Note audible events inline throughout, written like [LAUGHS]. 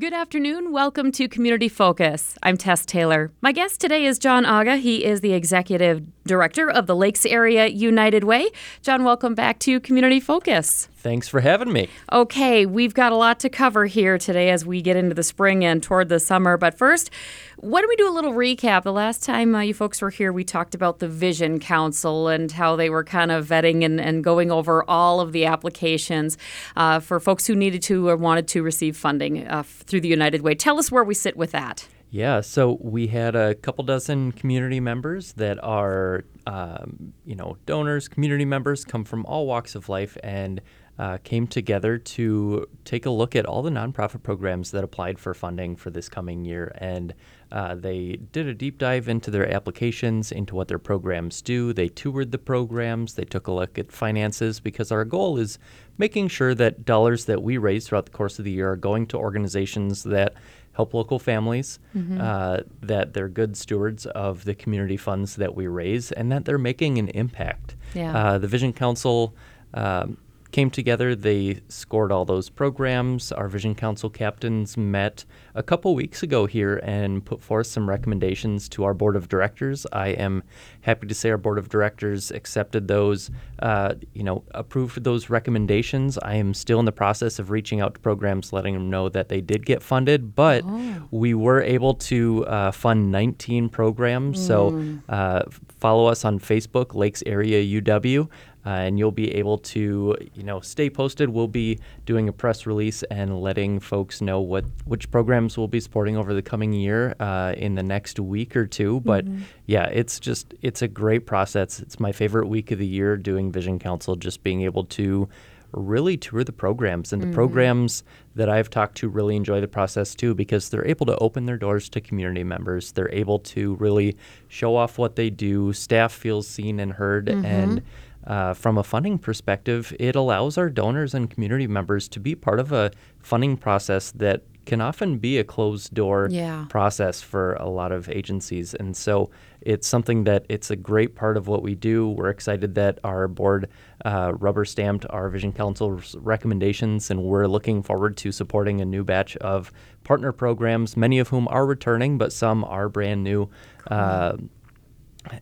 Good afternoon. Welcome to Community Focus. I'm Tess Taylor. My guest today is Jon Aga. He is the executive director of the Lakes Area United Way. Jon, welcome back to Community Focus. Thanks for having me. Okay, we've got a lot to cover here today as we get into the spring and toward the summer. But first, why don't we do a little recap? The last time uh, you folks were here, we talked about the Vision Council and how they were kind of vetting and, and going over all of the applications uh, for folks who needed to or wanted to receive funding uh, through the United Way. Tell us where we sit with that. Yeah, so we had a couple dozen community members that are, um, you know, donors, community members, come from all walks of life, and uh, came together to take a look at all the nonprofit programs that applied for funding for this coming year. And uh, they did a deep dive into their applications, into what their programs do. They toured the programs, they took a look at finances, because our goal is making sure that dollars that we raise throughout the course of the year are going to organizations that help local families, mm-hmm. uh, that they're good stewards of the community funds that we raise, and that they're making an impact. Yeah. Uh, the Vision Council um, came together. They scored all those programs. Our Vision Council captains met a couple weeks ago here and put forth some recommendations to our board of directors. I am happy to say our board of directors accepted those, uh, you know, approved those recommendations. I am still in the process of reaching out to programs, letting them know that they did get funded, but oh. we were able to uh, fund 19 programs. Mm. So uh, follow us on Facebook, Lakes Area UW uh, and you'll be able to, you know, stay posted. We'll be doing a press release and letting folks know what which programs we'll be supporting over the coming year uh, in the next week or two. But mm-hmm. yeah, it's just it's a great process. It's my favorite week of the year doing Vision Council. Just being able to really tour the programs and the mm-hmm. programs that I've talked to really enjoy the process too because they're able to open their doors to community members. They're able to really show off what they do. Staff feels seen and heard mm-hmm. and uh, from a funding perspective, it allows our donors and community members to be part of a funding process that can often be a closed door yeah. process for a lot of agencies. And so it's something that it's a great part of what we do. We're excited that our board uh, rubber stamped our Vision Council's recommendations, and we're looking forward to supporting a new batch of partner programs, many of whom are returning, but some are brand new. Uh,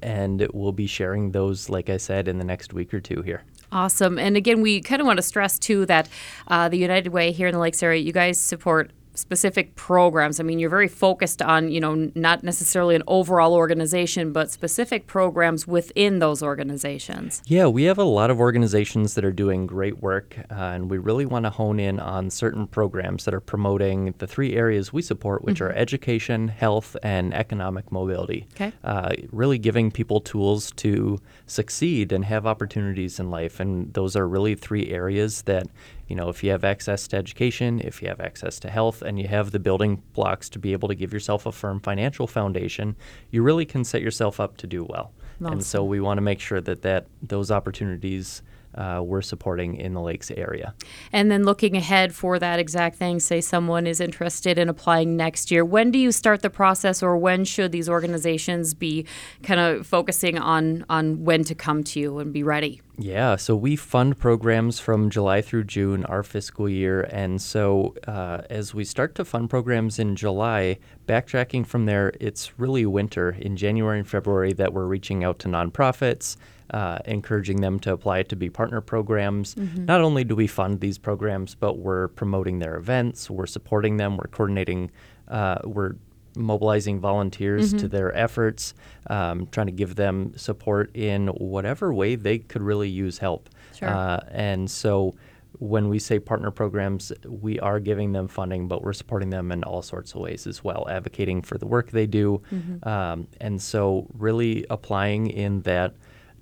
and we'll be sharing those, like I said, in the next week or two here. Awesome. And again, we kind of want to stress too that uh, the United Way here in the Lakes area, you guys support specific programs? I mean, you're very focused on, you know, not necessarily an overall organization, but specific programs within those organizations. Yeah, we have a lot of organizations that are doing great work, uh, and we really want to hone in on certain programs that are promoting the three areas we support, which mm-hmm. are education, health, and economic mobility. Okay. Uh, really giving people tools to succeed and have opportunities in life. And those are really three areas that you know, if you have access to education, if you have access to health, and you have the building blocks to be able to give yourself a firm financial foundation, you really can set yourself up to do well. Awesome. And so we want to make sure that, that those opportunities uh, we're supporting in the lakes area. And then looking ahead for that exact thing, say someone is interested in applying next year, when do you start the process or when should these organizations be kind of focusing on, on when to come to you and be ready? Yeah, so we fund programs from July through June, our fiscal year. And so uh, as we start to fund programs in July, backtracking from there, it's really winter in January and February that we're reaching out to nonprofits uh, encouraging them to apply to be partner programs. Mm-hmm. Not only do we fund these programs, but we're promoting their events, we're supporting them, we're coordinating, uh, we're mobilizing volunteers mm-hmm. to their efforts, um, trying to give them support in whatever way they could really use help. Sure. Uh, and so when we say partner programs, we are giving them funding, but we're supporting them in all sorts of ways as well, advocating for the work they do. Mm-hmm. Um, and so, really applying in that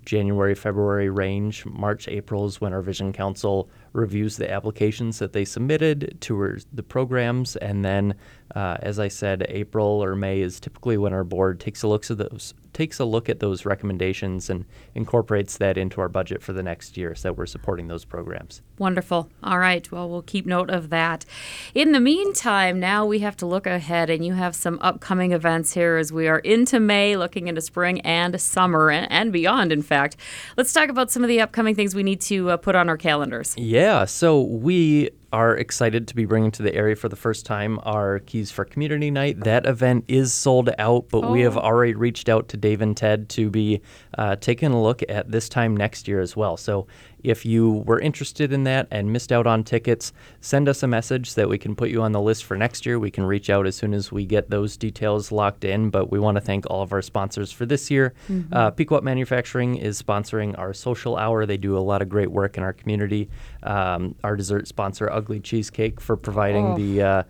January, February range. March, April is when our Vision Council reviews the applications that they submitted to the programs. And then, uh, as I said, April or May is typically when our board takes a look at those takes a look at those recommendations and incorporates that into our budget for the next year so that we're supporting those programs. Wonderful. All right. Well, we'll keep note of that. In the meantime, now we have to look ahead, and you have some upcoming events here as we are into May, looking into spring and summer and, beyond, in fact. Let's talk about some of the upcoming things we need to uh, put on our calendars. Yeah. So we are excited to be bringing to the area for the first time our Keys for Community Night. That event is sold out, but we have Oh. already reached out to Dave and Ted to be uh, taking a look at this time next year as well. So if you were interested in that and missed out on tickets, send us a message so that we can put you on the list for next year. We can reach out as soon as we get those details locked in. But we want to thank all of our sponsors for this year. Uh, Pequot Manufacturing is sponsoring our social hour. They do a lot of great work in our community. Um, our dessert sponsor, Ugly Cheesecake, for providing Oh. the uh,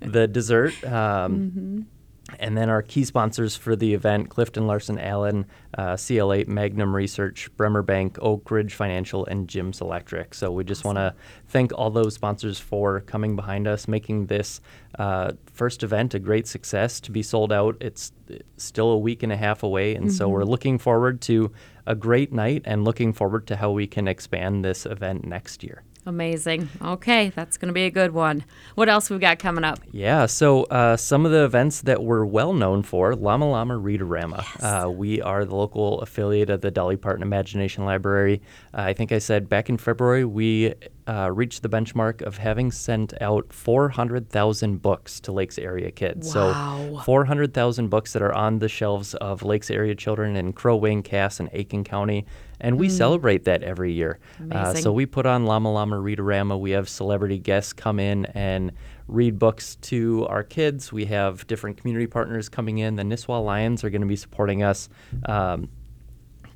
the dessert. Um, and then our key sponsors for the event Clifton Larson Allen, uh, CL8 Magnum Research, Bremer Bank, Oak Ridge Financial, and Jim's Electric. So we just want to thank all those sponsors for coming behind us, making this uh, first event a great success to be sold out. It's still a week and a half away, and so we're looking forward to a great night and looking forward to how we can expand this event next year. Amazing. Okay, that's going to be a good one. What else we've got coming up? Yeah, so uh, some of the events that we're well known for, Llama Llama Readerama. Uh, we are the local affiliate of the Dolly Parton Imagination Library. Uh, I think I said back in February we uh, reached the benchmark of having sent out 400,000 books to Lakes area kids. Wow. So 400,000 books that are on the shelves of Lakes area children in Crow Wing, Cass, and Aitkin County. And we celebrate that every year. Uh, so we put on Llama Llama Readerama. We have celebrity guests come in and read books to our kids. We have different community partners coming in. The Nisswa Lions are going to be supporting us. Um,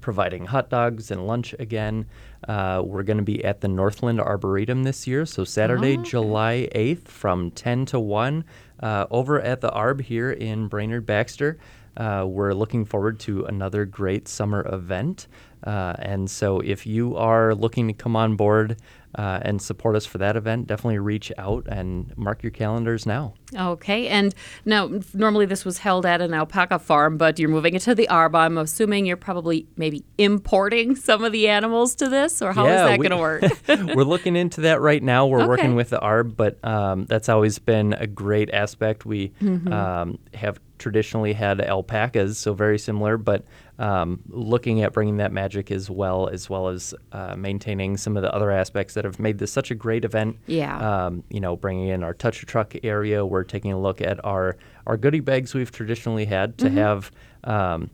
providing hot dogs and lunch again. Uh, we're going to be at the Northland Arboretum this year, so Saturday, Oh, okay. July 8th from 10 to 1 uh, over at the Arb here in Brainerd Baxter. Uh, we're looking forward to another great summer event. Uh, and so, if you are looking to come on board uh, and support us for that event, definitely reach out and mark your calendars now. Okay, and now normally this was held at an alpaca farm, but you're moving it to the Arba. I'm assuming you're probably maybe importing some of the animals to this, or how is that going to work? [LAUGHS] we're looking into that right now. We're Okay. working with the ARB, but um, that's always been a great aspect. We Mm-hmm. um, have traditionally had alpacas, so very similar, but um, looking at bringing that magic as well, as well as uh, maintaining some of the other aspects that have made this such a great event. Yeah. Um, you know, bringing in our touch a truck area. We're taking a look at our our goodie bags we've traditionally had to Mm-hmm. have. Um,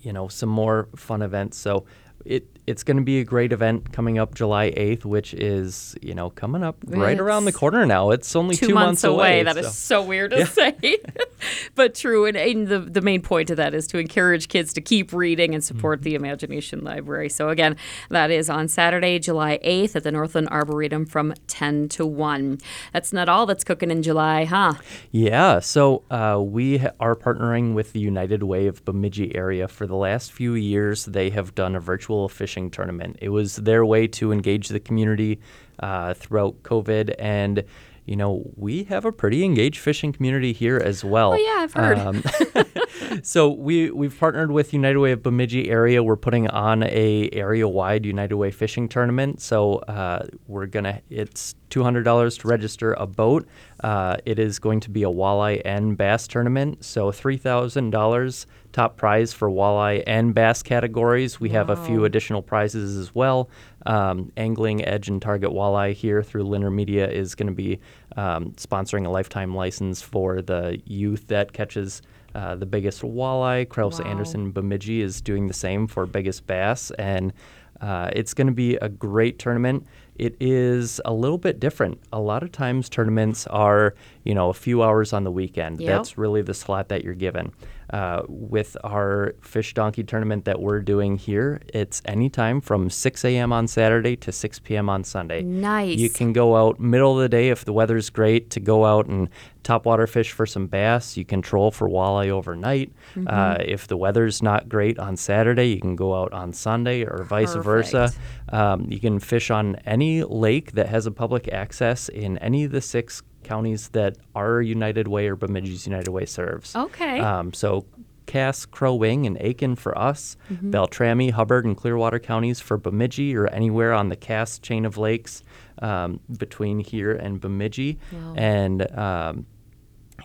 you know some more fun events. So it it's going to be a great event coming up July 8th, which is you know coming up right around the corner now. It's only two, two, months, away. That so- is so weird to say, [LAUGHS] but true. And, and the the main point of that is to encourage kids to keep reading and support Mm-hmm. the Imagination Library. So again, that is on Saturday, July eighth, at the Northland Arboretum from ten to one. That's not all that's cooking in July, huh? Yeah, so uh, we ha- are partnering with the United Way of Bemidji area. For the last few years, they have done a virtual fishing tournament. It was their way to engage the community uh, throughout COVID, and you know we have a pretty engaged fishing community here as well. Oh, yeah, I've heard. Um, [LAUGHS] [LAUGHS] so we we've partnered with United Way of Bemidji area. We're putting on a area wide United Way fishing tournament. So uh, we're gonna it's two hundred dollars to register a boat. Uh, it is going to be a walleye and bass tournament. So three thousand dollars top prize for walleye and bass categories. We have a few additional prizes as well. Um, Angling Edge and Target Walleye here through Lindner Media is going to be um, sponsoring a lifetime license for the youth that catches uh, the biggest walleye. Kraus Wow. Anderson Bemidji is doing the same for biggest bass, and uh, it's going to be a great tournament. It is a little bit different. A lot of times tournaments are, you know, a few hours on the weekend. Yep. That's really the slot that you're given. Uh, with our FishDonkey tournament that we're doing here, it's anytime from 6 a.m. on Saturday to 6 p.m. on Sunday. Nice. You can go out middle of the day if the weather's great to go out and topwater fish for some bass. You can troll for walleye overnight. Mm-hmm. Uh, if the weather's not great on Saturday, you can go out on Sunday or vice versa. Um, you can fish on any lake that has a public access in any of the six counties that our United Way or Bemidji's United Way serves. Okay. Um, so Cass, Crow Wing, and Aitkin for us, Mm-hmm. Beltrami, Hubbard, and Clearwater counties for Bemidji or anywhere on the Cass chain of lakes um, between here and Bemidji. Wow. And um,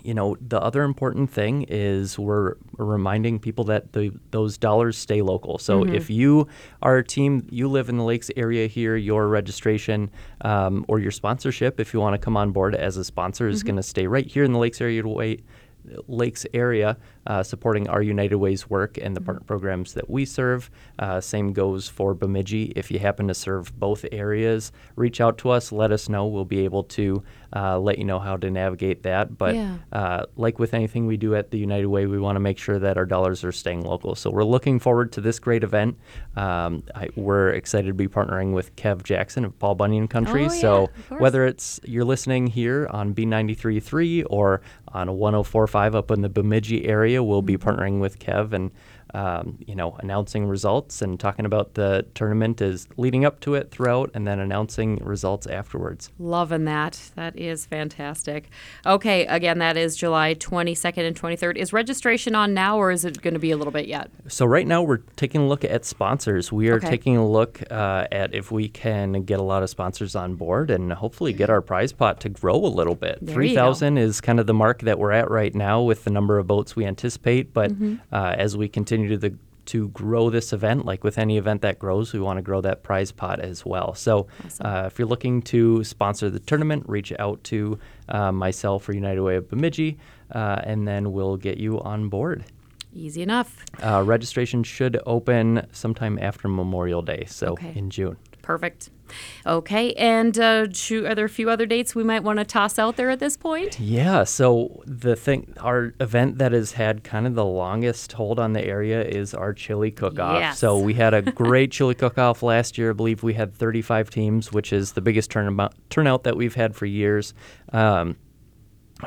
you know, the other important thing is we're reminding people that the, those dollars stay local. So Mm-hmm. if you are a team, you live in the Lakes area here, your registration um, or your sponsorship, if you want to come on board as a sponsor, is Mm-hmm. going to stay right here in the Lakes area. Way, Lakes area, uh, supporting our United Way's work and the partner programs that we serve. Uh, same goes for Bemidji. If you happen to serve both areas, reach out to us. Let us know. We'll be able to uh, let you know how to navigate that. But Yeah. uh, like with anything we do at the United Way, we want to make sure that our dollars are staying local. So we're looking forward to this great event. Um, I, we're excited to be partnering with Kev Jackson of Paul Bunyan Country. Oh, yeah, so whether it's you're listening here on B93.3 or on 104.5 up in the Bemidji area, we'll be partnering with Kev and um, you know announcing results and talking about the tournament is leading up to it throughout, and then announcing results afterwards. Loving that. That is fantastic. Okay, again, that is July 22nd and 23rd. Is registration on now or is it going to be a little bit yet? So right now we're taking a look at sponsors. We are Okay. taking a look uh, at if we can get a lot of sponsors on board and hopefully get our prize pot to grow a little bit. There you Three go. thousand is kind of the mark that we're at right now with the number of boats we anticipate. But Mm-hmm. uh, as we continue to the to grow this event, like with any event that grows, we want to grow that prize pot as well. So, uh, if you're looking to sponsor the tournament, reach out to uh, myself or United Way of Bemidji, uh, and then we'll get you on board. Easy enough. Uh, registration should open sometime after Memorial Day, so Okay. in June. Perfect. Okay, and uh, are there a few other dates we might want to toss out there at this point? Yeah, so the thing, our event that has had kind of the longest hold on the area is our chili cook-off. Yes. So we had a [LAUGHS] great chili cook-off last year. I believe we had 35 teams, which is the biggest turnabout, turnout that we've had for years. Um,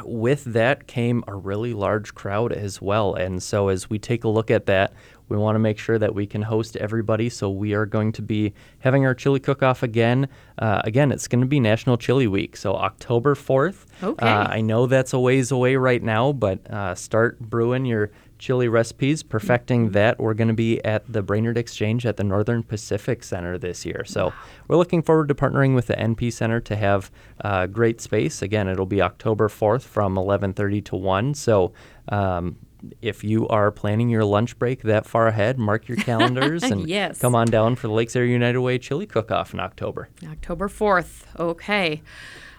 with that came a really large crowd as well. And so as we take a look at that, we want to make sure that we can host everybody. So we are going to be having our chili cook off again. Uh, again, it's going to be National Chili Week. So October 4th. Okay. Uh, I know that's a ways away right now, but uh, start brewing your chili recipes, perfecting that. We're going to be at the Brainerd Exchange at the Northern Pacific Center this year. So we're looking forward to partnering with the NP Center to have uh, great space. Again, it'll be October 4th from 11:30 to 1. So. Um, if you are planning your lunch break that far ahead, mark your [LAUGHS] calendars and Yes. come on down for the Lakes Area United Way Chili Cook-Off in October. October 4th. Okay.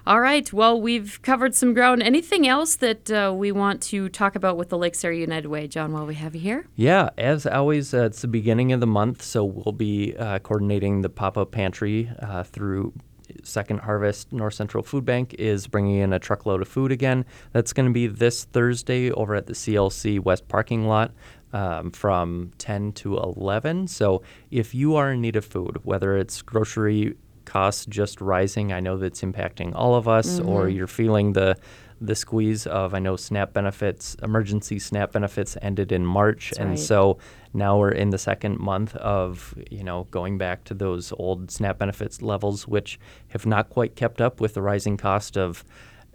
All right. Well, we've covered some ground. Anything else that uh, we want to talk about with the Lakes Area United Way, Jon, while we have you here? Yeah, as always, uh, it's the beginning of the month, so we'll be uh, coordinating the pop up pantry uh, through Second Harvest. North Central Food Bank is bringing in a truckload of food again. That's going to be this Thursday over at the CLC West parking lot. Um, from 10 to 11. So, if you are in need of food, whether it's grocery costs just rising, I know that's impacting all of us, or you're feeling the the squeeze of I know SNAP benefits, emergency SNAP benefits ended in March, and right. so now we're in the second month of you know going back to those old SNAP benefits levels, which have not quite kept up with the rising cost of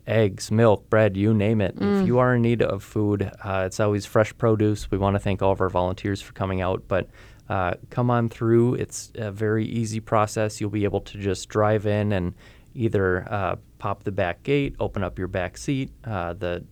eggs, milk, bread, you name it. If you are in need of food, uh, it's always fresh produce. We want to thank all of our volunteers for coming out, but uh, come on through. It's a very easy process. You'll be able to just drive in and either uh, pop the back gate, open up your back seat, uh, the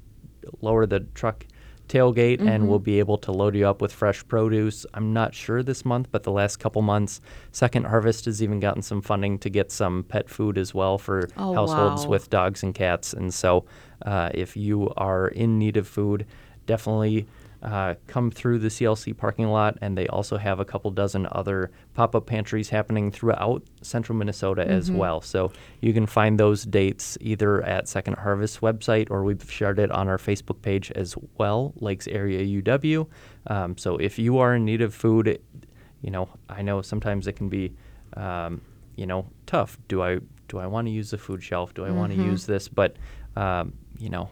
lower the truck tailgate, and we'll be able to load you up with fresh produce. I'm not sure this month, but the last couple months, Second Harvest has even gotten some funding to get some pet food as well for Oh, households wow. with dogs and cats. And so, uh, if you are in need of food, definitely uh, come through the CLC parking lot. And they also have a couple dozen other pop up pantries happening throughout central Minnesota as Mm-hmm. well. So you can find those dates either at Second Harvest website or we've shared it on our Facebook page as well, Lakes Area UW. Um, so if you are in need of food, you know, I know sometimes it can be, um, you know, tough. Do I do I want to use the food shelf? Do I want Mm-hmm. to use this? But um, you know,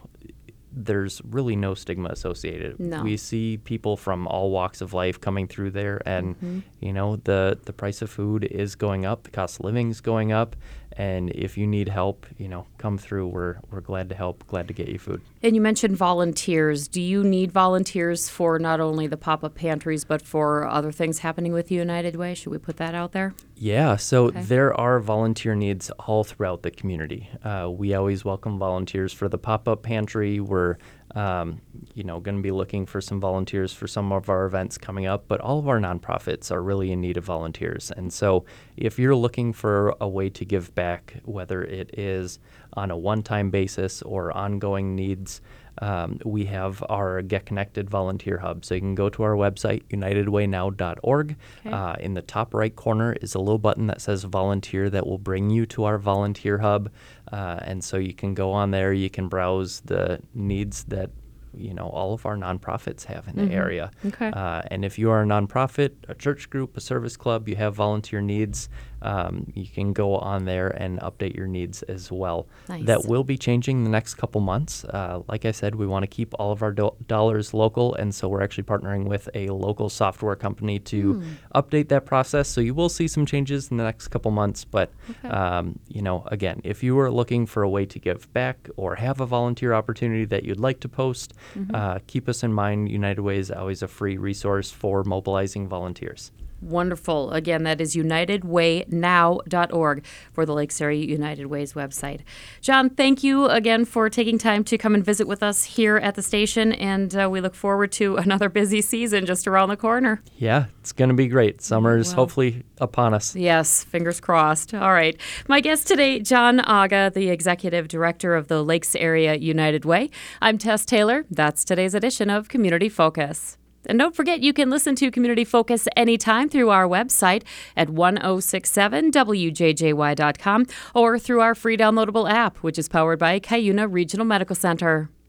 there's really no stigma associated. No. We see people from all walks of life coming through there, and Mm-hmm. you know, the the price of food is going up, the cost of living is going up, and if you need help, you know, come through. We're we're glad to help, glad to get you food. And you mentioned volunteers. Do you need volunteers for not only the pop up pantries, but for other things happening with United Way? Should we put that out there? Yeah, so there are volunteer needs all throughout the community. Uh, we always welcome volunteers for the pop-up pantry. We're, um, you know, going to be looking for some volunteers for some of our events coming up. But all of our nonprofits are really in need of volunteers, and so if you're looking for a way to give back, whether it is on a one-time basis or ongoing needs. Um, we have our Get Connected volunteer hub. So you can go to our website, unitedwaynow.org. Okay. Uh, in the top right corner is a little button that says volunteer that will bring you to our volunteer hub. Uh, and so you can go on there, you can browse the needs that you know all of our nonprofits have in the area. Okay. Uh, and if you are a nonprofit, a church group, a service club, you have volunteer needs, um, you can go on there and update your needs as well. Nice. That will be changing the next couple months. Uh, like I said, we want to keep all of our do- dollars local, and so we're actually partnering with a local software company to Hmm. update that process. So you will see some changes in the next couple months. But Okay. um, you know, again, if you are looking for a way to give back or have a volunteer opportunity that you'd like to post, Mm-hmm. uh, keep us in mind. United Way is always a free resource for mobilizing volunteers. Wonderful. Again, that is unitedwaynow.org for the Lakes Area United Ways website. Jon, thank you again for taking time to come and visit with us here at the station, and uh, we look forward to [LAUGHS] another busy season just around the corner. Yeah, it's going to be great. Summer's Well. hopefully upon us. Yes, fingers crossed. All right. My guest today, Jon Aga, the Executive Director of the Lakes Area United Way. I'm Tess Taylor. That's today's edition of Community Focus. And don't forget, you can listen to Community Focus anytime through our website at 1067wjjy.com or through our free downloadable app, which is powered by Cuyuna Regional Medical Center.